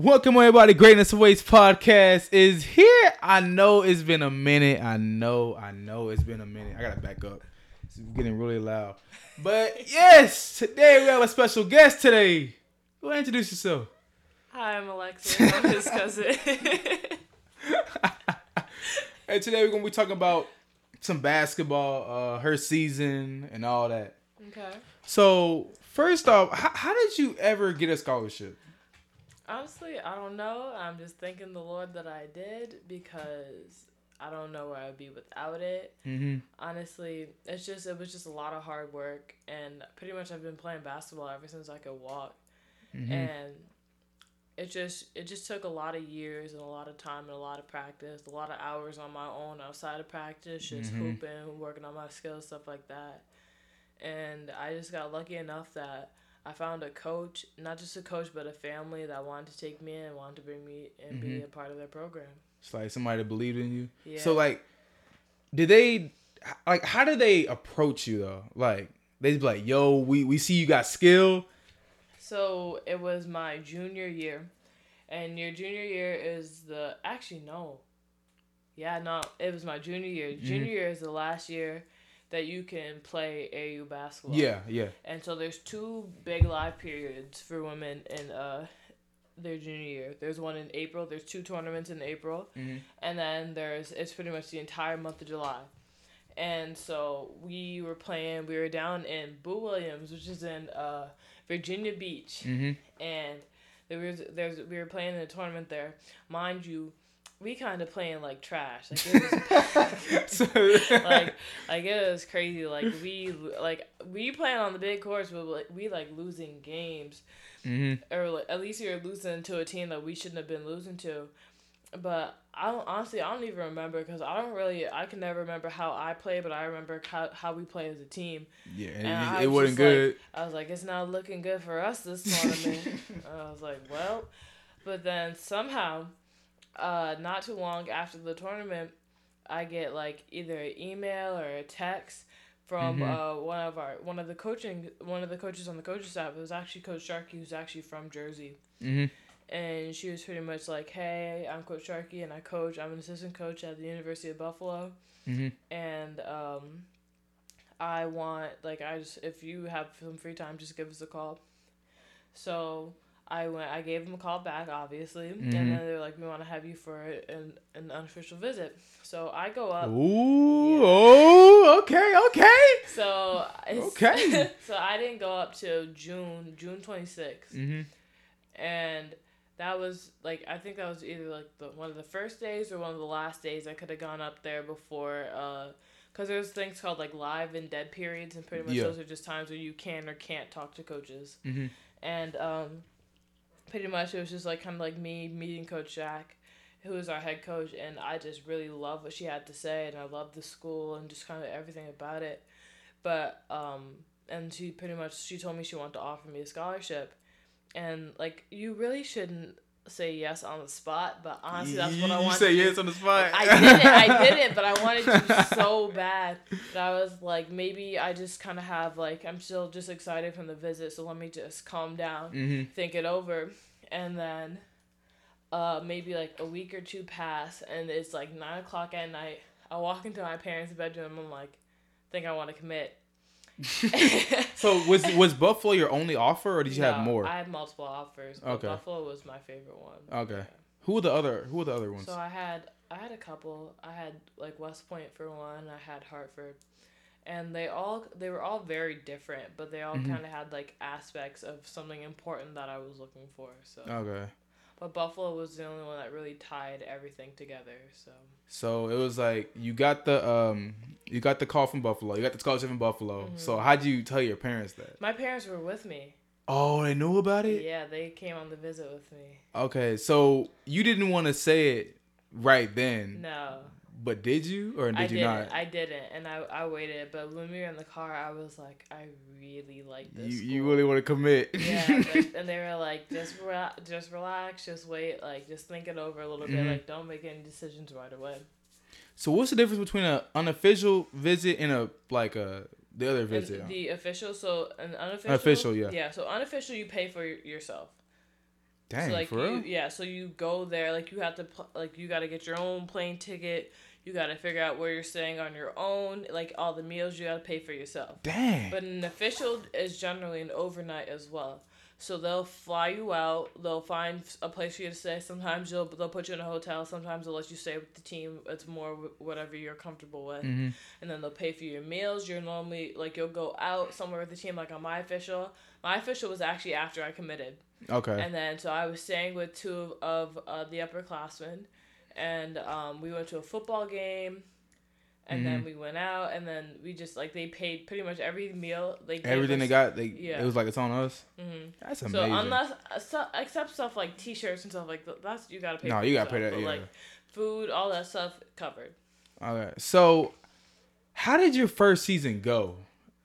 Welcome everybody. Greatness Awaits podcast is here. I know it's been a minute. I know, I know it's been a minute. I gotta back up. It's getting really loud. But yes, today we have a special guest today. Go ahead and introduce yourself. Hi, I'm Alexis. I'm his cousin. And today we're gonna be talking about some basketball, uh, her season, and all that. okay. So first off, how, how did you ever get a scholarship? Honestly, I don't know. I'm just thanking the Lord that I did because I don't know where I'd be without it. Mm-hmm. Honestly, it's just it was just a lot of hard work and pretty much I've been playing basketball ever since I could walk. Mm-hmm. And it just it just took a lot of years and a lot of time and a lot of practice, a lot of hours on my own outside of practice, just Mhm. hooping, working on my skills, stuff like that. And I just got lucky enough that I found a coach, not just a coach, but a family that wanted to take me in and wanted to bring me and be Mhm. a part of their program. It's like somebody that believed in you. Yeah. So like, did they like how did they approach you though? Like they'd be like, "Yo, we we see you got skill." So it was my junior year, and your junior year is the actually no, yeah no it was my junior year. Mm-hmm. Junior year is the last year that you can play AU basketball. Yeah, yeah. And so there's two big live periods for women in uh their junior year. There's one in April. There's two tournaments in April, Mhm. and then there's it's pretty much the entire month of July. And so we were playing. We were down in Boo Williams, which is in uh, Virginia Beach, Mm-hmm. and there was there's we were playing in a tournament there. Mind you, we kind of playing like trash. Like it was so, like like it was crazy. Like we like we playing on the big course, but like we like losing games, hmm or like, at least you're losing to a team that we shouldn't have been losing to. But I don't honestly I don't even remember because I don't really I can never remember how I play, but I remember how how we play as a team. yeah, And it, was wasn't just like- good. I was like, it's not looking good for us this tournament. I was like, well, but then somehow, uh, not too long after the tournament, I get like either an email or a text from Mhm. uh, one of our one of the coaching one of the coaches on the coaching staff. It was actually Coach Sharkey, who's actually from Jersey, hmm and she was pretty much like, "Hey, I'm Coach Sharkey, and I coach. I'm an assistant coach at the University of Buffalo." hmm and um, I want like I just if you have some free time, just give us a call. So I went. I gave them a call back, obviously, Mhm. and then they're like, "We want to have you for an an unofficial visit." So I go up. Ooh, Yeah. oh, okay, okay. So it's, Okay. so I didn't go up till June June twenty sixth, hmm and that was like I think that was either like the one of the first days or one of the last days I could have gone up there before uh because there's things called like live and dead periods and pretty much Yeah. those are just times where you can or can't talk to coaches hmm and um pretty much it was just like kind of like me meeting coach Jack who is our head coach and I just really love what she had to say and I love the school and just kind of everything about it. But um and she pretty much she told me she wanted to offer me a scholarship. And like you really shouldn't say yes on the spot but honestly that's what I You wanted say to yes on the spot. I didn't I didn't but I wanted to so bad that I was like maybe I just kind of have like I'm still just excited from the visit so let me just calm down hmm think it over. And then uh maybe like a week or two pass and it's like nine o'clock at night. I walk into my parents bedroom i'm like think i want to commit So was was Buffalo your only offer, or did you have more? i had multiple offers but Okay. buffalo was my favorite one Okay. Who were the other? Who were the other ones? so i had i had a couple i had like west point for one i had hartford and they all they were all very different but they all Mhm. kind of had like aspects of something important that i was looking for so okay. But Buffalo was the only one that really tied everything together. So So it was like you got the um you got the call from Buffalo. You got the scholarship from Buffalo. Mhm. So how'd you tell your parents that? my parents were with me. Oh, they knew about it. Yeah, they came on the visit with me. Okay, so you didn't want to say it right then, No, but did you or did I you didn't. not? I didn't, and I, I waited. But when we were in the car, I was like, I really like this. you you really want to commit? yeah, but- and they were like, just re- just relax, just wait, like just think it over a little bit, Mhm. like don't make any decisions right away. So what's the difference between an unofficial visit and a like a the other And visit? the official, so an unofficial. Official, yeah. Yeah, so unofficial, you pay for yourself. Dang, so like for you, real? yeah, so you go there like you have to pl- like you got to get your own plane ticket. You got to figure out where you're staying on your own. Like all the meals you got to pay for yourself. Dang. But an official is generally an overnight as well. So they'll fly you out. They'll find a place for you to stay. Sometimes they'll they'll put you in a hotel. Sometimes they'll let you stay with the team. It's more whatever you're comfortable with. Mhm. And then they'll pay for your meals. You're normally like you'll go out somewhere with the team. Like on my official, my official was actually after I committed. Okay. And then so I was staying with two of uh, the upperclassmen, and um, we went to a football game, and then Mhm. we went out, and then we just like they paid pretty much every meal. Like Everything they got, they Yeah. it was like it's on us. Mhm. That's So amazing. unless uh, so, except stuff like T-shirts and stuff like that's you gotta pay. no, you gotta pay that. but, Yeah. Like food, all that stuff covered. okay. So, how did your first season go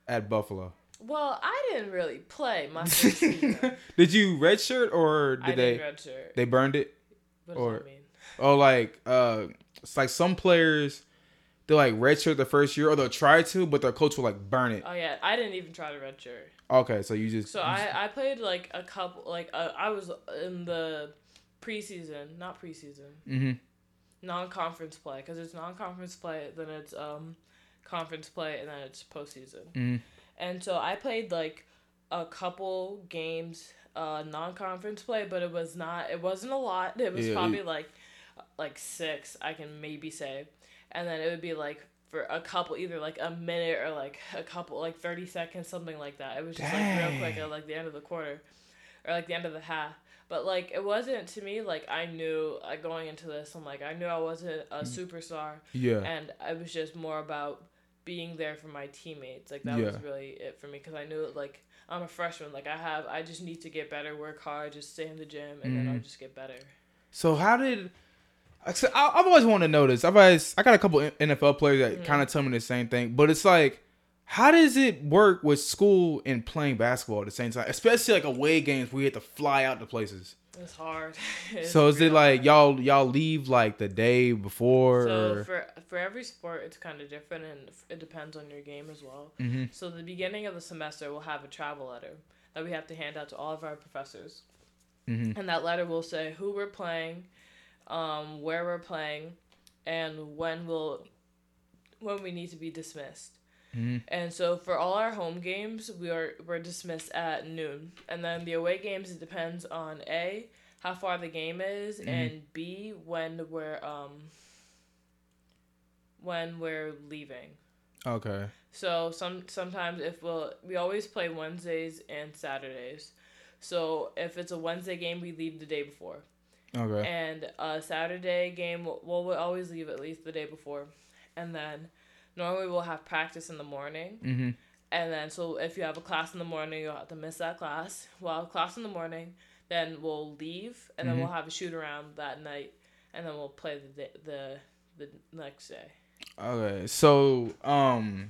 at Buffalo? Well, I didn't really play my first season. did you redshirt or did I they redshirt. they burned it? What does or- that mean? Oh, like uh, it's like some players they like redshirt the first year, or they'll try to, but their coach will like burn it. Oh yeah, I didn't even try to redshirt. Okay, so you just So I, I played like a couple like uh, I was in the preseason, not preseason, mm-hmm. non-conference play because it's non-conference play, then it's um conference play, and then it's postseason. Mhm. And so I played like a couple games uh non-conference play, but it was not it wasn't a lot. It was Yeah, probably like like six, I can maybe say. And then it would be like for a couple either like a minute or like a couple like 30 seconds something like that. It was just like real quick at like the end of the quarter or like the end of the half. But like it wasn't to me like I knew like going into this I'm like I knew I wasn't a superstar yeah. and it was just more about being there for my teammates like that Yeah. was really it for me because i knew like i'm a freshman like i have i just need to get better work hard just stay in the gym and then i'll Mhm. just get better So how did? I said- I- I've always wanted to know this. I've always I got a couple NFL players that Mhm. kind of tell me the same thing, but it's like, how does it work with school and playing basketball at the same time? Especially like away games where you have to fly out to places. it's hard It's so is it like hard. y'all y'all leave like the day before? so or? for for every sport it's kind of different and it depends on your game as well hmm so the beginning of the semester we'll have a travel letter that we have to hand out to all of our professors hmm and that letter will say who we're playing, um, where we're playing, and when we'll when we need to be dismissed. hmm And so for all our home games, we are we're dismissed at noon, and then the away games it depends on a how far the game is, Mhm. and b when we're um when we're leaving. Okay. So some sometimes if we'll we always play Wednesdays and Saturdays. So if it's a Wednesday game, we leave the day before, Okay. and a Saturday game, we'll, we'll always leave at least the day before, and then normally we'll have practice in the morning, hmm and then so if you have a class in the morning, you'll have to miss that class. Well, class in the morning, then we'll leave, and then Mhm. we'll have a shoot around that night, and then we'll play the day, the the next day. Okay. So um,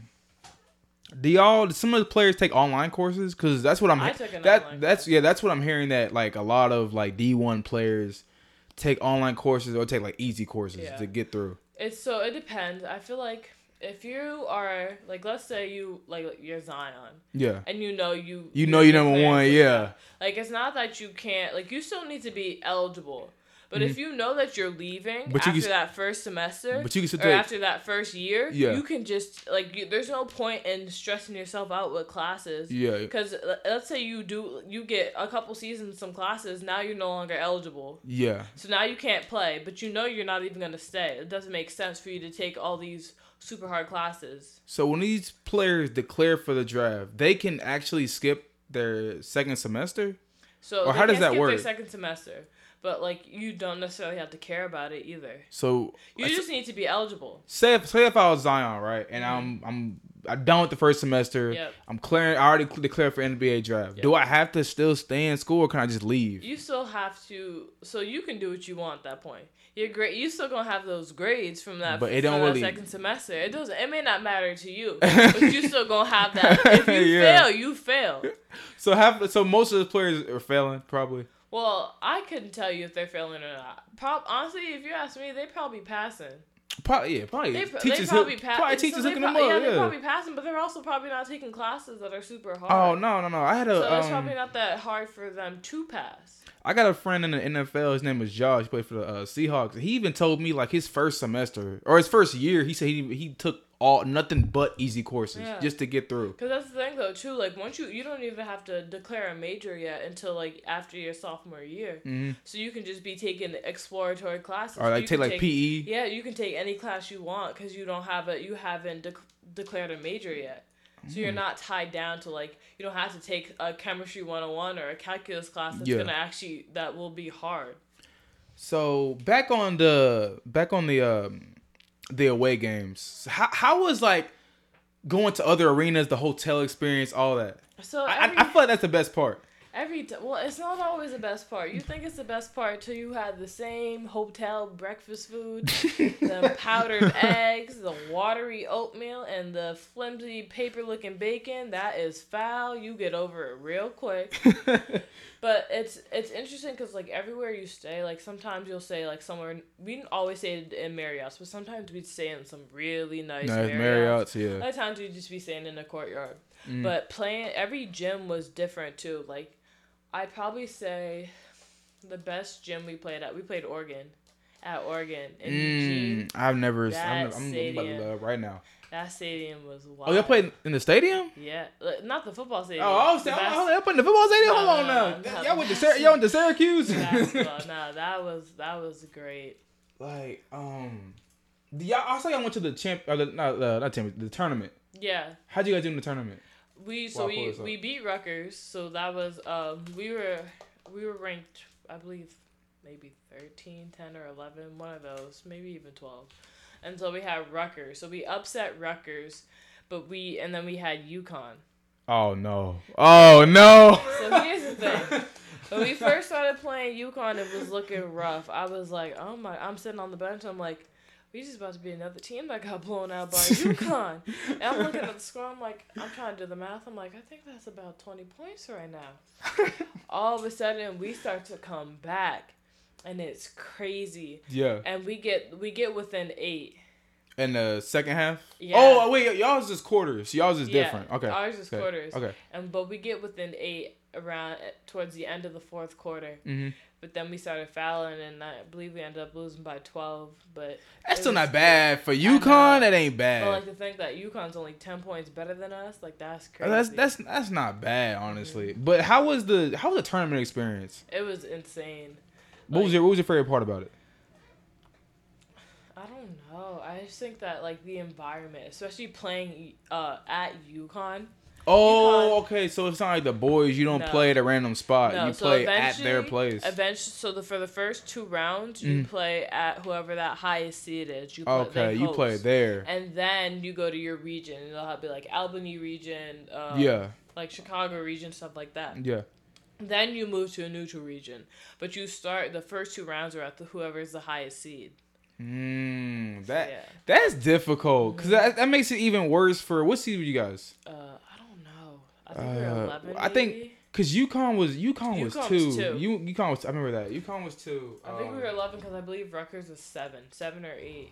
do y'all some of the players take online courses? Because that's what I'm. I took an that that's course. yeah that's what i'm hearing that like a lot of like d1 players take online courses or take like easy courses Yeah. to get through It's so it depends. I feel like if you are like, let's say you like you're Zion, yeah and you know you You know you're number one, yeah. Like it's not that you can't like you still need to be eligible, but if you know that you're leaving Mm-hmm. But you after can- that first semester, but you can still or after that first year, Yeah. you can just like you, there's no point in stressing yourself out with classes. yeah Because let's say you do you get a couple seasons some classes now you're no longer eligible yeah so now you can't play, but you know you're not even gonna stay. It doesn't make sense for you to take all these super hard classes. so when these players declare for the draft they can actually skip their second semester So Or how does that work? Their second semester, but like you don't necessarily have to care about it either. so You just need to be eligible. say if, say if i was zion right and i'm i'm i'm done with the first semester Mm-hmm. Yep. i'm clearing i already declared for nba draft do i have to still stay in school or can i just leave You still have to, so you can do what you want at that point. You're great. You still gonna have those grades from that. But it don't really- second semester. It doesn't. It may not matter to you, but you still gonna have that. If you Yeah. fail, you fail. so have so most of the players are failing probably Well, I couldn't tell you if they're failing or not. Prob- honestly, if you ask me, they probably passing. Probably yeah, probably They, they teachers probably hook, probably teachers so hooking they them up. yeah, Yeah. they're probably passing, but they're also probably not taking classes that are super hard. Oh no no no! I had a So it's um, probably not that hard for them to pass. I got a friend in the NFL. His name was Josh. He played for the uh, Seahawks. He even told me like his first semester or his first year, he said he he took all nothing but easy courses Yeah. just to get through. Cause that's the thing though too. Like once you you don't even have to declare a major yet until like after your sophomore year. hmm So you can just be taking exploratory classes. Or like take like E. PE. Yeah, you can take any class you want because you don't have a you haven't dec declared a major yet. So Mm. you're not tied down to like you don't have to take a chemistry 101 or a calculus class that's Yeah. gonna actually that will be hard. So back on the back on the um the away games. How how was like going to other arenas, the hotel experience, all that? So I, every, I, I feel like that's the best part. Every t- well, it's not always the best part. You think it's the best part till you had the same hotel breakfast food, the powdered eggs, the watery oatmeal, and the flimsy paper looking bacon. That is foul. You get over it real quick. But it's it's interesting because like everywhere you stay, like sometimes you'll say like somewhere we didn't always stay in Marriott's, but sometimes we'd stay in some really nice, nice Marriott's. Marriott's, yeah. Other times we'd just be staying in the courtyard. Mm. But playing every gym was different too. Like I'd probably say the best gym we played at we played Oregon. At Oregon in Eugene. Mm, I've never. That I'm, I'm about to stadium. right now. That stadium was wild. Oh, y'all played in the stadium? Yeah, like, not the football stadium. Oh, I was saying, bas- oh, y'all played in the football stadium. No, Hold on no, now. no, no, y'all went to the y'all went to Syracuse. basketball. no, that was that was great. like, um, the- y'all. I saw y'all went to the champ. Or the, not uh, not champ. The tournament. Yeah, How'd you guys do in the tournament? We so we we beat Rutgers. So that was um we were we were ranked I believe maybe 13, 10 or 11, one of those, maybe even 12. And so we had Rutgers. So we upset Rutgers, but we and then we had UConn. Oh no! Oh no! So here's the thing. When we first started playing UConn, it was looking rough. I was like, oh my, I'm sitting on the bench. I'm like, we just about to be another team that got blown out by UConn. and I'm looking at the score. I'm like, I'm trying to do the math. I'm like, I think that's about 20 points right now. All of a sudden, we start to come back, and it's crazy. yeah. And we get we get within eight. In the second half. Yeah. Oh wait, y'all's just quarters. Y'all's just Yeah, different. Okay. Ours is okay. quarters. Okay. And but we get within eight around towards the end of the fourth quarter. Mm-hmm. But then we started fouling, and I believe we ended up losing by twelve. But That's still not bad for. UConn. That ain't bad. But like to think that UConn's only ten points better than us, like that's crazy. that's that's that's not bad, honestly. But how was the how was the tournament experience? it was insane. What was your what was your favorite part about it? I don't know. I just think that like the environment, especially playing uh at UConn. Oh, okay. So it's not like the boys. You don't No. play at a random spot. No, you so play at their place. Eventually, so the for the first two rounds, you Mhm. play at whoever that highest seed is. You play, Okay, you play there. and then you go to your region. and It'll have be like Albany region, uh, Yeah, like Chicago region, stuff like that. yeah. Then you move to a neutral region, but you start the first two rounds are at the whoever is the highest seed. Mm, that yeah. that's difficult because that, that makes it even worse for what seed were you guys? Uh, I know. Think we Uh, eleven. I think- Because UConn was UConn was two. was two. You UConn was I remember that UConn was two. I think we Um, were eleven because I believe Rutgers was seven, seven or eight.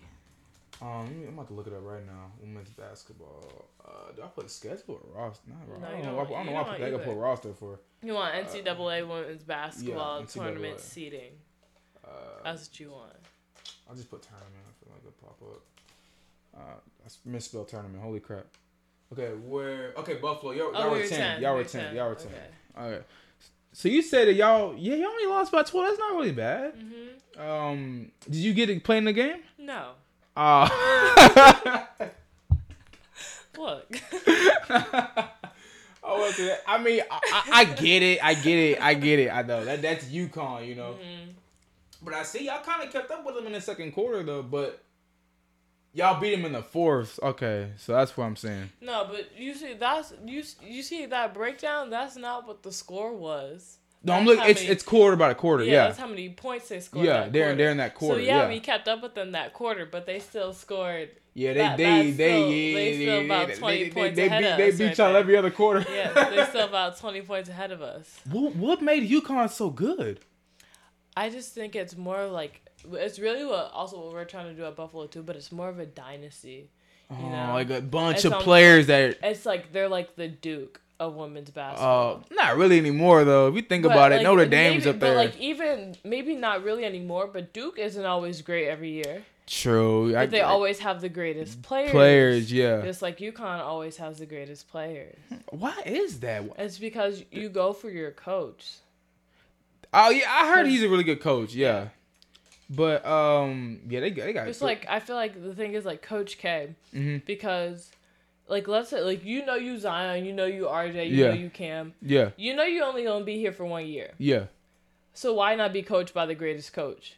Um, I'm about to look it up right now. Women's basketball. Uh, do I put schedule or roster? Not No, roster. I don't know. don't- why- I don't know I put. I put roster for. You want NCAA women's basketball Uh, yeah, tournament NCAA. seeding? Uh, That's what you want. I'll just put tournament. I feel like it'll pop up. Uh, I misspelled tournament. Holy crap. Okay, where? Okay, Buffalo. Y'all, y'all Oh, were we were 10. 10. Y'all were were 10. Y'all were 10. Okay. All right. So you said that y'all, yeah, y'all only lost by 12. That's not really bad. Mhm. Um, did you get to play in the game? No. Uh, Look. I. I mean, I, I, I get it. I get it. I get it. I know that that's UConn, you know. Mhm. But I see y'all kind of kept up with them in the second quarter though. But y'all beat them in the fourth. Okay, so that's what I'm saying. No, but you see that's you you see that breakdown. That's not what the score was. No, I'm looking. It's many- it's quarter by quarter. Yeah, Yeah, that's how many points they scored. yeah. They're quarter. they're in that quarter. So yeah, yeah, we kept up with them that quarter, but they still scored. yeah. They that- they that's they still- yeah. they still they- about they- 20 they- points they, ahead beat of they beat y'all every other quarter. Yeah, they're still about twenty points ahead of us. What what made UConn so good? I just think it's more like it's really what also what we're trying to do at Buffalo too, but it's more of a dynasty. You Oh, know? like a bunch It's of almost players that. It's like they're like the Duke of women's Uh, basketball. not really anymore though. If you think But, about it, like, Notre Dame's maybe, up there. But like even maybe not really anymore, but Duke isn't always great every year. True. I, But they I- always have the greatest players. players. Yeah. Just like UConn always has the greatest players. Why is that? It's because you go for your coach. Oh yeah, I heard he's a really good coach. Yeah. But um, yeah, they got they got. It's like I feel like the thing is like Coach K hmm because like let's say like you know you Zion, you know you RJ, you Yeah. know you Cam. Yeah. You know you only gonna be here for one year. Yeah. So why not be coached by the greatest coach?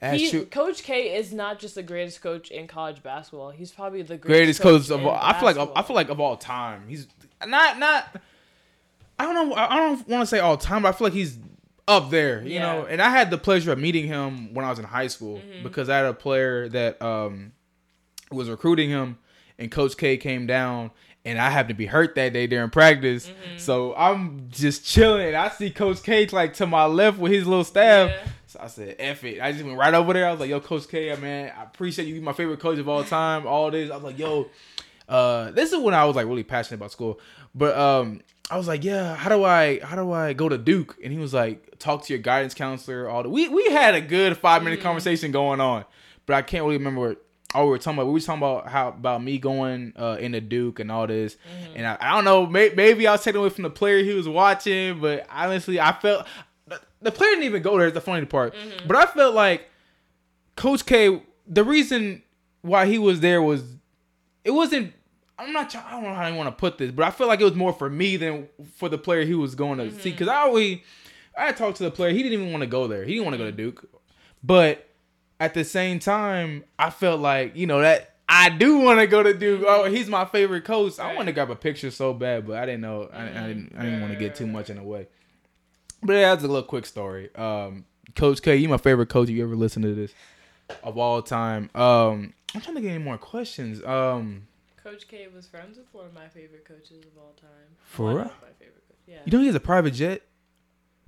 He-. Coach K is not just the greatest coach in college basketball. He's probably the Greatest greatest, coach of in all. I feel like I feel like of all time. He's not not. I don't know. I don't want to say all time, but I feel like he's up there. You Yeah. know. And I had the pleasure of meeting him when I was in high school Mm-hmm. because I had a player that um was recruiting him, and Coach K came down. And I happened to be hurt that day during practice, Mm-hmm. so I'm just chilling. I see Coach K like to my left with his little staff. Yeah. So I said, F it. I just went right over there. I was like, yo, Coach K, man, I appreciate you. You're my favorite coach of all time. All this. I was like, yo, uh, this is when I was like really passionate about school. But um, I was like, yeah, how do I how do I go to Duke? And he was like, talk to your guidance counselor. All the we we had a good five minute mm-hmm. conversation going on, but I can't really remember what all we were talking about. We were talking about how about me going uh, into Duke and all this. Mm-hmm. And I, I don't know, may, maybe I was taking away from the player he was watching, but honestly, I felt the, the player didn't even go there. The funny part, mm-hmm. but I felt like Coach K. The reason why he was there was it wasn't. I'm not. try- I don't know how I want to put this, but I feel like it was more for me than for the player he was going to see. Because I always, I talked to the player. He didn't even want to go there. He didn't want to go to Duke, but at the same time, I felt like you know that I do want to go to Duke. Oh, he's my favorite coach. I want to grab a picture so bad, but I didn't know. I, I didn't. I didn't want to get too much in the way. But yeah, that's a little quick story. Um, coach K, you my favorite coach. You ever listen to this of all time. Um, I'm trying to get any more questions. Um, Coach K was friends with one of my favorite coaches of all time. For One real? my favorite coach. Yeah. you know he has a private jet.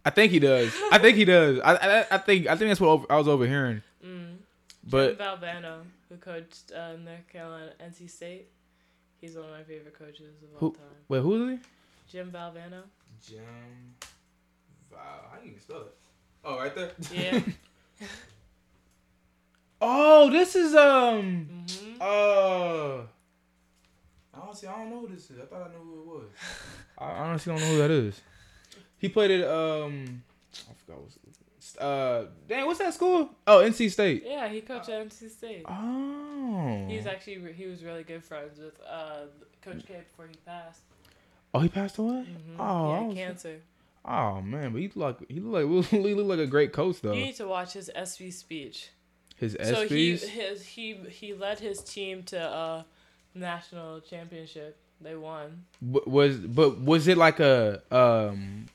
I think he does. I think he does. I, I, I think I think that's what over, I was overhearing. Mm. But Jim Valvano, who coached uh, North Carolina, NC State, he's one of my favorite coaches of all Who- time. wait, who is he? Jim Valvano. Jim. Wow, how do you even spell it? Oh, right there. Yeah. oh, this is um. hmm Uh. Honestly, I don't know who this is. I thought I knew who it was. I honestly don't know who that is. He played at um. I forgot what. Uh, dang, what's that school? Oh, NC State. Yeah, he coached at NC State. Oh. He's actually he was really good friends with uh, Coach K before he passed. Oh, he passed away. hmm Oh, he had was- cancer. Oh man, but he look like he look like he look like a great coach though. You need to watch his ESPY speech. His So he his he he led his team to uh national championship. They won. was but was it like a um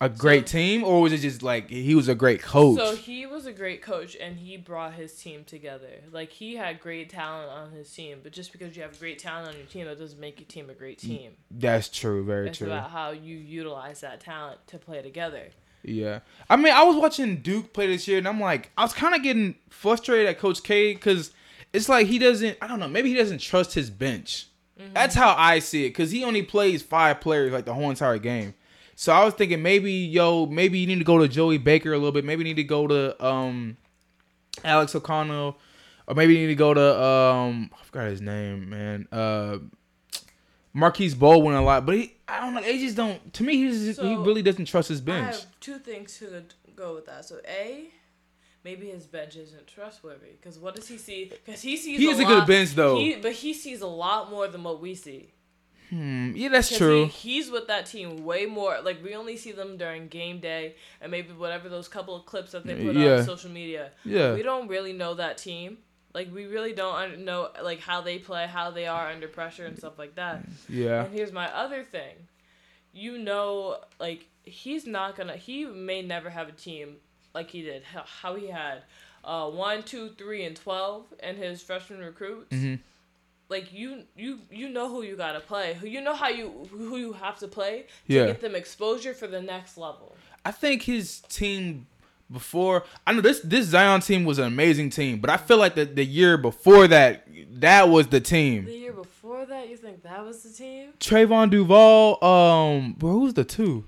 a great team or was it just like he was a great coach? So he was a great coach and he brought his team together. Like he had great talent on his team, but just because you have great talent on your team, that doesn't make your team a great team. That's true. Very It's true. about how you utilize that talent to play together. Yeah. I mean, I was watching Duke play this year, and I'm like, I was kind of getting frustrated at Coach K because it's like he doesn't, I don't know, maybe he doesn't trust his bench. That's how I see it because he only plays five players like the whole entire game. So I was thinking maybe, yo, maybe you need to go to Joey Baker a little bit. Maybe you need to go to um, Alex O'Connell, or maybe you need to go to um, I forgot his name, man. Uh, Marques Bolden a lot, but he, I don't know. They just don't. To me, he's just, he really doesn't trust his I bench. have two things to go with that. So a, maybe his bench isn't trustworthy because what does he see? Because he sees He a is a good lot- bench, though. He, but he sees a lot more than what we see. Hmm. Yeah, that's true. He, he's with that team way more. Like we only see them during game day and maybe whatever those couple of clips that they put Yeah. on social media. yeah. We don't really know that team. Like we really don't know like how they play, how they are under pressure and stuff like that. Yeah. And here's my other thing. You know, like he's not gonna. He may never have a team like he did. How, how he had uh, one, two, three, and twelve in his freshman recruits. hmm Like you, you, you know who you gotta play. Who you know how you who you have to play to Yeah. get them exposure for the next level. I think his team before I know this this Zion team was an amazing team, but I feel like the the year before that that was the team. The year before that, you think that was the team? Trevon Duval, um, bro, who's the two?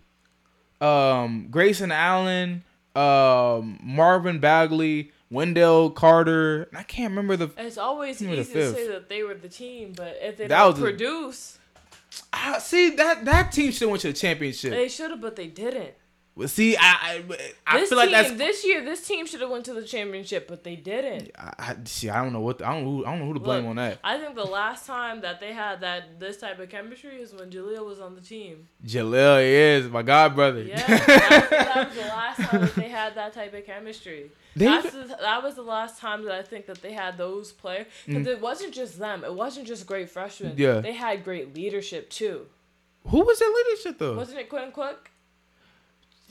Um, Grayson Allen, um, Marvin Bagley, Wendell Carter. I can't remember the. It's always easy to say that they were the team, but if they That don't was a- produce, I see that that team should have went to the championship. they should have, but they didn't. See, I I, I feel like team, that's. this year. This team should have went to the championship, but they didn't. I, I, see, I don't know what I don't know who, I don't know who to blame Look, on that. I think the last time that they had that this type of chemistry is when Jahlil was on the team. Jahlil is my god brother. Yeah, that, that was the last time that they had that type of chemistry. They- the, that was the last time that I think that they had those players. Because it wasn't just them. It wasn't just great freshmen. Mm. Yeah. They had great leadership too. who was that leadership though? Wasn't it Quinn Cook?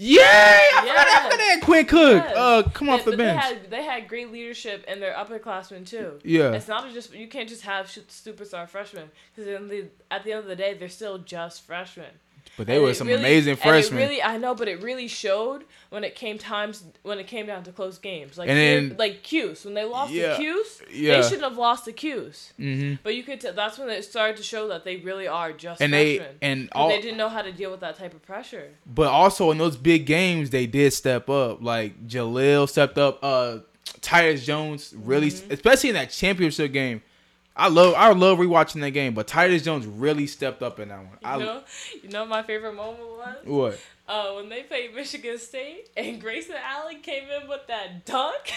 Yeah, I forgot, I Yes. forgot that Quinn Cook. Yes. Uh, come off the bench. They had, they had great leadership and they're upperclassmen too. Yeah. It's not just you can't just have superstar freshmen because at the end of the day they're still just freshmen. But they And were some really- amazing and freshmen. really, I know, but it really showed when it came times when it came down to close games. Like And then- like Cuse when they lost Yeah, to Cuse, yeah. they shouldn't have lost the Cuse. hmm But you could. T- that's when it started to show that they really are just And they freshmen. and 'Cause all, they didn't know how to deal with that type of pressure. but also in those big games they did step up. Like Jahlil stepped up. Uh, Tyus Jones really, Mm-hmm. especially in that championship game. I love I love rewatching that game, but Tyus Jones really stepped up in that one. You I, know, you know, what my favorite moment was what? uh, when they played Michigan State and Grayson Allen came in with that dunk.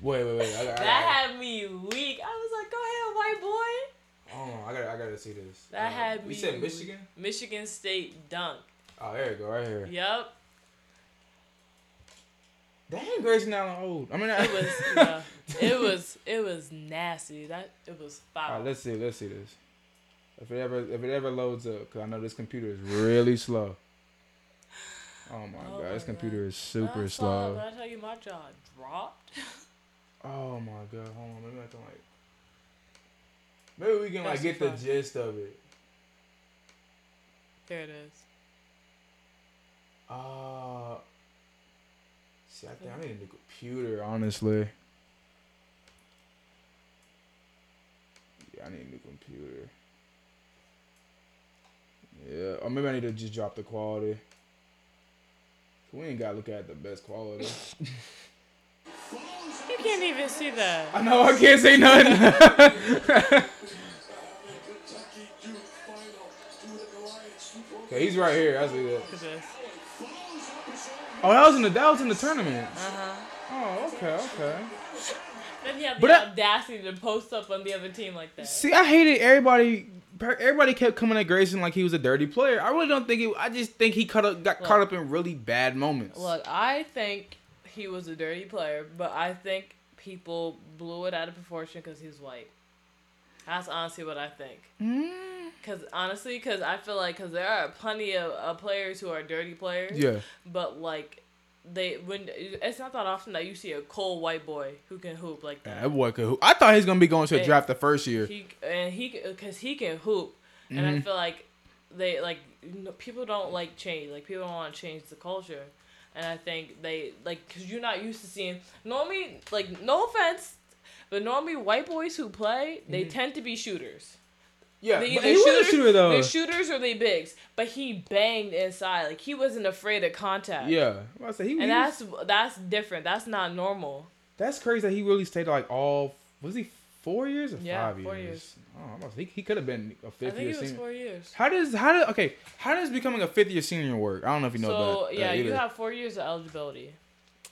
Wait, wait, wait. I, I, that had me weak. I was like, "Go ahead, white boy." Oh, I got I gotta see this. That Uh, had We me. We said Michigan. Michigan State dunk. Oh, there you go, right here. Yep. Dang, Grayson Allen old. I mean, It was. yeah, it was. It was nasty. That it was All foul. right, let's see. Let's see this. If it ever if it ever loads up, cause I know this computer is really slow. Oh my Oh god, this computer God. is super That's slow. all. When I tell you my jaw dropped. Oh my god, hold on, maybe I can like. Maybe we can like get the gist of it. There it is. Uh, see, I think I need a new computer, honestly. Yeah, I need a new computer. Yeah, or maybe I need to just drop the quality. We ain't gotta look at the best quality. You can't even see that. I know I can't say nothing. okay, he's right here. I see that. Look at this. Oh, that was in the that was in the tournament. Uh huh. Oh, okay, okay. Then he had the But I- audacity to post up on the other team like that. See, I hated everybody. Everybody kept coming at Grayson like he was a dirty player. I really don't think it. I just think he caught up, got caught up in really bad moments. Look, I think he was a dirty player, but I think people blew it out of proportion because he's white. That's honestly what I think. Mm, Because honestly, because I feel like because there are plenty of uh, players who are dirty players. yeah, But like, they when it's not that often that you see a cold white boy who can hoop like Yeah, that. that boy could. hoop. I thought he's gonna be going to a draft the first year. He and he because he can hoop, and I Mhm. feel like they like you know, people don't like change. Like people don't want to change the culture, and I think they like because you're not used to seeing normally like no offense, but normally white boys who play they mm-hmm. tend to be shooters. Yeah, They he was a shooters- shooter though. They're shooters or they bigs, but he banged inside. Like he wasn't afraid of contact. Yeah, I say he, And he that's was- that's different. That's not normal. that's crazy that he really stayed like all. Was he four years or Yeah, five four years? years. Oh, almost. He, he could have been a fifth I think year it was senior. four years. How does how does okay? How does becoming a fifth year senior work? I don't know if you know so that. Uh, yeah, that you have four years of eligibility,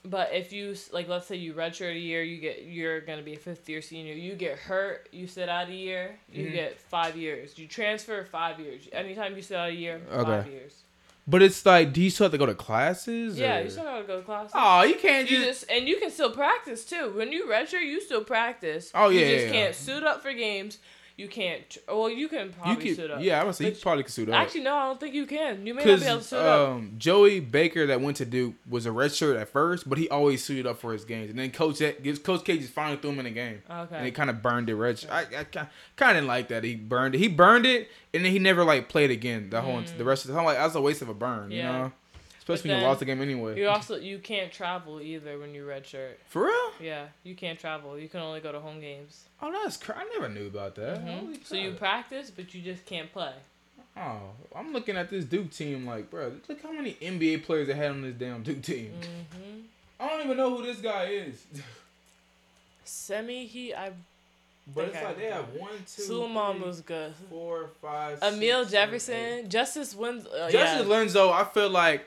but if you s- like, let's say you redshirt a year, you get you're gonna be a fifth year senior. You get hurt, you sit out a year, you Mhm. get five years. You transfer five years. Anytime you sit out a year, Okay. five years. But it's like, do you still have to go to classes? Yeah, or- you still have to go to classes. Oh, you can't You just. just and you can still practice too. When you redshirt, you still practice. Oh, yeah, You just yeah. can't suit up for games. You can't. Well, you can You probably could, suit up. yeah, I was say you probably could suit up. Actually, no, I don't think you can. You may not be able to suit up. um, Joey Baker that went to Duke was a red shirt at first, but he always suited up for his games. And then Coach gives Coach K just finally threw him in the game, Okay. and he kind of burned it red. shirt. I, I kind of didn't like that. He burned it. He burned it, and then he never like played again. The whole the rest of the time, like that's a waste of a burn. You Mm. Yeah. know. Especially when you lost the game anyway. You also you can't travel either when you redshirt. For real? Yeah, you can't travel. You can only go to home games. Oh, that's cr- I never knew about that. Mhm. So you practice, but you just can't play. Oh, I'm looking at this Duke team like, bro, look how many NBA players they had on this damn Duke team. hmm I don't even know who this guy is. Semi, he I but it's I like they have one, two, Sulaimon three, was good. four, five, Amile six. Jefferson, Justice Wins. Uh, Justice yeah. Lenzo, I feel like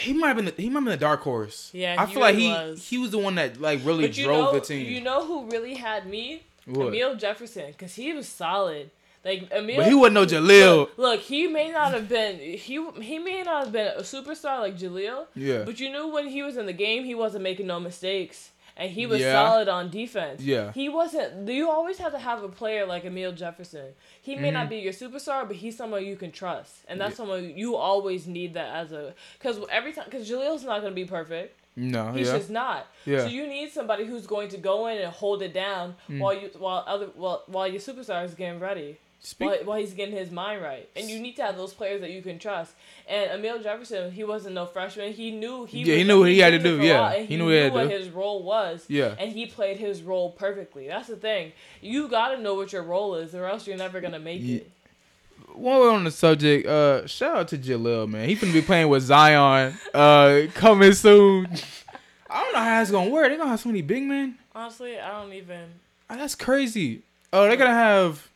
he might have been the, he might have been the dark horse. Yeah, I he feel like he was. he was the one that like really But you drove know, the team. you know who really had me? What? Amile Jefferson, because he was solid. Like Amile, But he wasn't no Jahlil. Look, look, he may not have been he he may not have been a superstar like Jahlil, yeah, but you knew when he was in the game, he wasn't making no mistakes, and he was Yeah. solid on defense. yeah, He wasn't. You always have to have a player like Amile Jefferson. He may not Mhm. be your superstar, but he's someone you can trust, and that's Yeah. someone you always need that as a. Because every time, because Jahlil's not going to be perfect. no, He's yeah, just not. yeah. So you need somebody who's going to go in and hold it down Mm. while you while other while while your superstar is getting ready. Speak, While, while he's getting his mind right, and you need to have those players that you can trust. And Amile Jefferson, he wasn't no freshman. He knew he. Yeah, he knew what he had to do, yeah. and He he knew knew what he had what do. his role was yeah. and he played his role perfectly. That's the thing. You gotta know what your role is, or else you're never gonna make Yeah. it. While we're on the subject, uh, shout out to Jahlil, man. He's gonna be playing with Zion, uh, coming soon. I don't know how it's gonna work. They're gonna have so many big men. Honestly, I don't even. Ah, that's crazy. Oh, they're gonna have.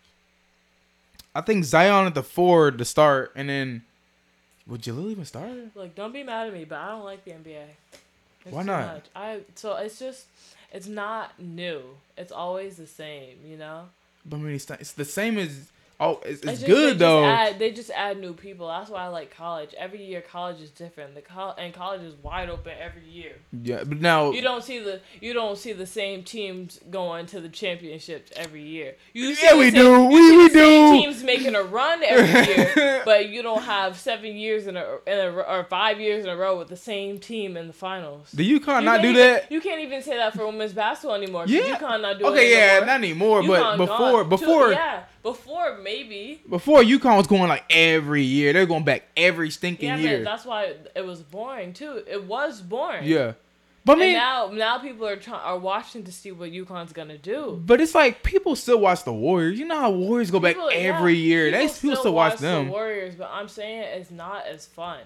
I think Zion at the four to start, and then would Jahlil even start? Look, don't be mad at me, but I don't like the NBA. It's Why not? much. I so it's just it's not new. It's always the same, you know. But I mean, it's, not, it's the same as. Oh, it's, it's just- they good just though. add- they just add new people. That's why I like college. Every year, college is different. The col- and college is wide open every year. yeah, but now You don't see the you don't see the same teams going to the championships every year. You see Yeah, we same- do. you We- see we the same do. Teams making a run every year, but you don't have seven years in a, in a or five years in a row with the same team in the finals. UConn You not can't not do even- that. You can't even say that for women's basketball anymore. Yeah. UConn not doing Okay, it yeah, no not anymore. more. But before, gone. before, Two- yeah, before maybe. before UConn was going like every year. They're going back every stinking Yeah, year. man, that's why it was boring too. It was boring. Yeah, but I and mean, now now people are trying are watching to see what UConn's gonna do. but it's like people still watch the Warriors. You know how Warriors go back People- yeah, every year. They people still watch The them. Warriors, but I'm saying it's not as fun.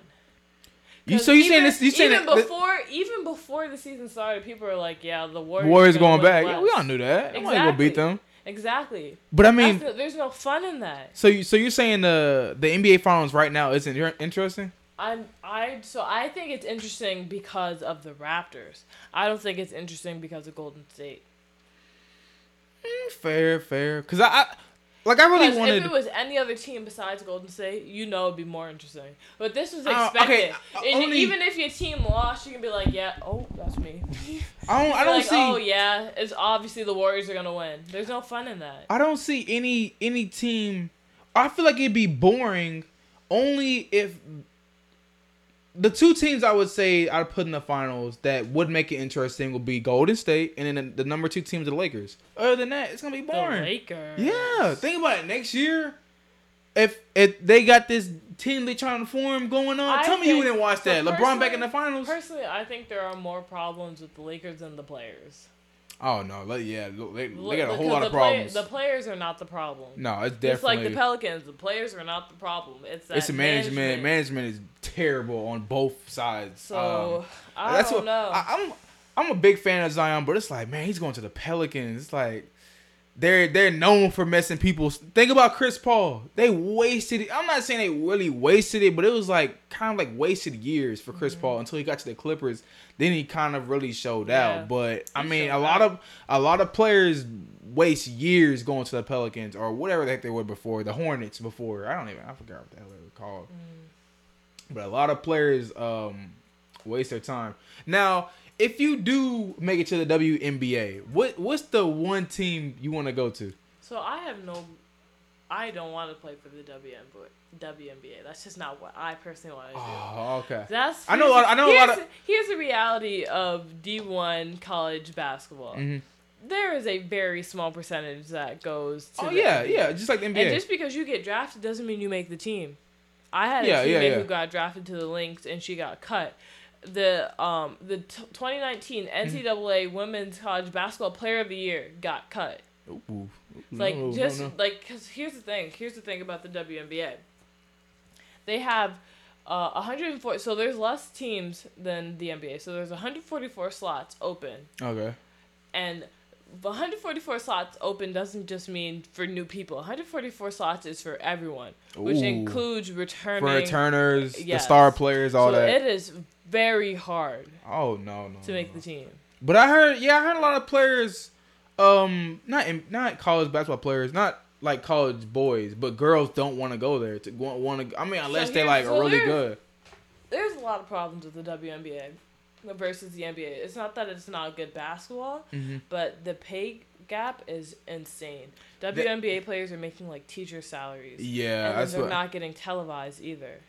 You so you saying this? You saying even that, before even before the season started, people are like, "Yeah, the Warriors." Warriors going back? Yeah, we all knew that. I'm not gonna beat them. Exactly. But I mean, the- there's no fun in that. so you so you're saying the the NBA finals right now isn't interesting? I'm I so I think it's interesting because of the Raptors. I don't think it's interesting because of Golden State. Mm, fair, fair. Cause I, I like I really wanted. if it was any other team besides Golden State, you know it'd be more interesting. But this was Uh, expected. okay, uh, And only- even if your team lost, you can be like, yeah, oh, that's me. I don't. I don't like, see. oh yeah, it's obviously the Warriors are gonna win. There's no fun in that. I don't see any any team. I feel like it'd be boring only if the two teams I would say I'd put in the finals that would make it interesting would be Golden State and then the, the number two teams, the Lakers. Other than that, it's gonna be The boring. Lakers. Yeah, think about it. Next year, if if they got this team they trying to form going on, I tell me you didn't watch that. LeBron back in the finals. Personally, I think there are more problems with the Lakers than the players. Oh no, yeah, they, they got a whole lot the of play- problems. the players are not the problem. no, it's definitely. It's like the Pelicans. The players are not the problem. It's it's a management. management. is terrible on both sides. So Um, I that's don't what know. I, I'm. I'm a big fan of Zion, but it's like, man, he's going to the Pelicans. It's like they're they're known for messing people. Think about Chris Paul. They wasted it. I'm not saying they really wasted it, but it was like kind of like wasted years for Chris Paul until he got to the Clippers. Then he kind of really showed Mm-hmm. Yeah. out. But I He mean, a lot out. of a lot of players waste years going to the Pelicans or whatever the heck they were before the Hornets before. I don't even I forgot what the hell they were called. Mm. But a lot of players um waste their time. Now, if you do make it to the WNBA, what what's the one team you want to go to? So I have no, I don't want to play for the WNBA. WNBA. That's just not what I personally want to do. Oh, okay. That's I know I know a lot here's- of- Here's the reality of D one college basketball. Mhm. There is a very small percentage that goes to. Oh yeah, NBA. yeah, just like the NBA. And just because you get drafted doesn't mean you make the team. I had Yeah, a yeah, teammate yeah. who got drafted to the Lynx and she got cut. The um the t- 2019 Mm-hmm. NCAA Women's College Basketball Player of the Year got cut. Ooh. Like No, no, just no. like because here's the thing. Here's the thing about the WNBA. They have uh 104. So there's less teams than the NBA. So there's 144 slots open, Okay. and the 144 slots open doesn't just mean for new people. 144 slots is for everyone, which Ooh. includes returning. For returners, the star players, all so that. it is very hard oh no, no. to make no. the team. But I heard, yeah, I heard a lot of players, um, not in, not college basketball players, not like college boys, but girls don't want to go there to want to. I mean, unless they here's- like so really good. There's a lot of problems with the WNBA versus the NBA. It's not that it's not good basketball, Mm-hmm. but the pay gap is insane. WNBA players are making like teacher salaries. Yeah, and that's they're not getting televised either.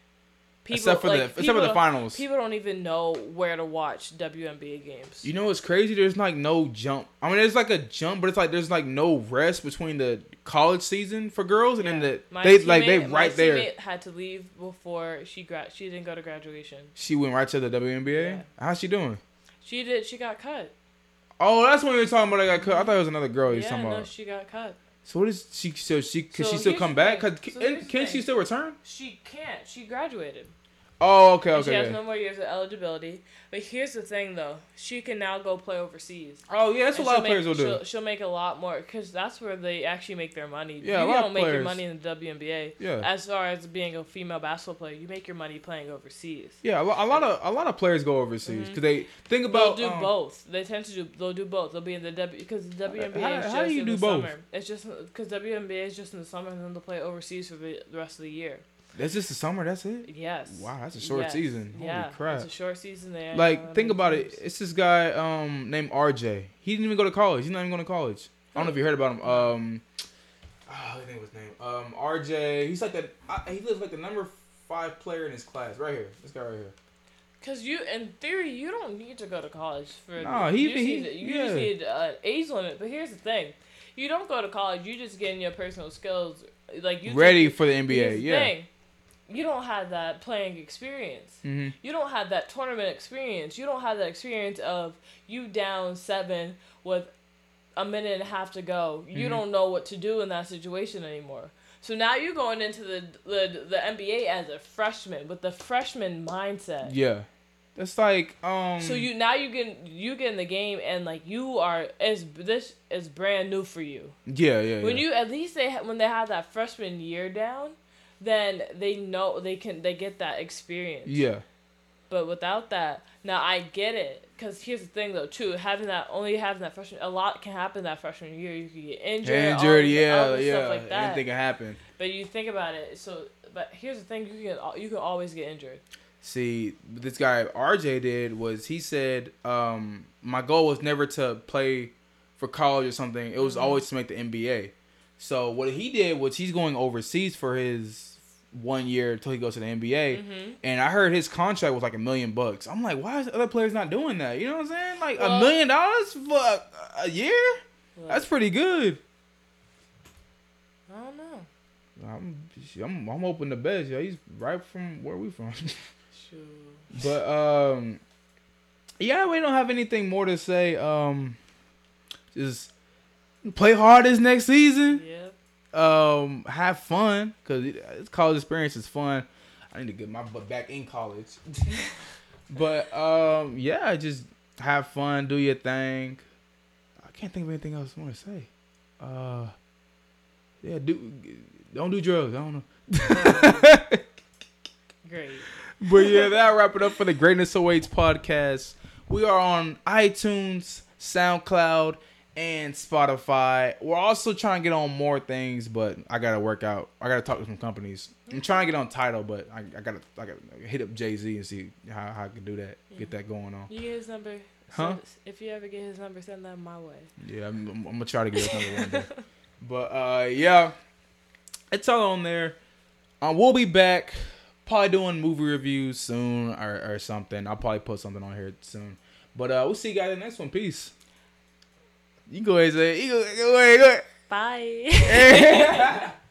People, except for like, the except people for the finals. People don't even know where to watch WNBA games. You know what's crazy? There's like no jump. I mean, there's like a jump, but it's like there's like no rest between the college season for girls and then the My they like they teammate- my right there. teammate had to leave before she grad. She didn't go to graduation. She went right to the WNBA. Yeah. How's she doing? She did. She got cut. Oh, that's when you were talking about. I got cut. I thought it was another girl you were yeah, talking no, she got cut. So what is she? So she can So she still come back? Cause So can, can she still return? She can't. She graduated. Oh, okay, okay. She has no more years of eligibility. But here's the thing, though. She can now go play overseas. Oh yeah, that's And what a lot of players make, will do. She'll, she'll make a lot more because that's where they actually make their money. Yeah, a you lot don't of make your money in the WNBA. Yeah, As far as being a female basketball player, you make your money playing overseas. yeah. A a lot of a lot of players go overseas because they think about. They'll do um, both. They tend to do. They'll do both. They'll be in the W because the WNBA How- is how do you in do the both? summer. It's just because WNBA is just in the summer, and then they'll play overseas for the, the rest of the year. That's just the summer. That's it. Yes. Wow, that's a short Yes. season. Holy yeah, crap! It's a short season there. Like, think about it. It's this guy um named RJ. He didn't even go to college. He's not even going to college. I don't know if you heard about him. Um, oh, I think his name. Um, RJ. He's like the. I, he looks like the number five player in his class. Right here. This guy right here. Because you, in theory, you don't need to go to college for. No, he- you just he- need, you yeah. just need an age limit. But here's the thing: you don't go to college. You just getting your personal skills. Like you Ready just- for the NBA. Yeah. thing, you don't have that playing experience. hmm You don't have that tournament experience. You don't have that experience of you down seven with a minute and a half to go. You Mhm. don't know what to do in that situation anymore. So now you're going into the, the the NBA as a freshman with the freshman mindset. Yeah. It's like um. So you now you get you get in the game and like you are is this is brand new for you. Yeah, yeah. When yeah. you at least they when they have that freshman year down, then they know they can they get that experience. Yeah. But without that, now I get it. Cause here's the thing though too, having that only having that freshman, a lot can happen that freshman year. You could get injured, Injured, yeah, yeah. stuff like that. Anything can happen. But you think about it, so but here's the thing, you can you can always get injured. See, this guy RJ did was he said, um, my goal was never to play for college or something. It was Mhm. always to make the NBA. So what he did was he's going overseas for his one year until he goes to the NBA. Mm-hmm. And I heard his contract was like a million bucks. I'm like, why is other players not doing that? You know what I'm saying? Like a million dollars for a, a year? That's pretty good. I don't know. I'm I'm I'm hoping the best. Yeah, he's right from where we from. Shoot. But um, yeah, we don't have anything more to say. Um, just play hard this next season. Yep. Um, have fun because this college experience is fun. I need to get my butt back in college. but um, yeah, just have fun, do your thing. I can't think of anything else I want to say. Uh, yeah, do don't do drugs. I don't know. Great. But yeah, that'll wrap it up for the Greatness Awaits podcast. We are on iTunes, SoundCloud, and Spotify. We're also trying to get on more things, but I gotta work out. I gotta talk to some companies. I'm trying to get on Tidal, but I, I gotta I gotta hit up Jay Z and see how, how I can do that. Get that going on. You get his number. Huh? Send- if you ever get his number, send that my way. Yeah, I'm, I'm, I'm gonna try to get his number one day. But uh, yeah, it's all on there. Uh, we'll be back, probably doing movie reviews soon or, or something. I'll probably put something on here soon. But uh, we'll see you guys in the next one. Peace. You go ahead and say, you go, go ahead, go ahead. Bye.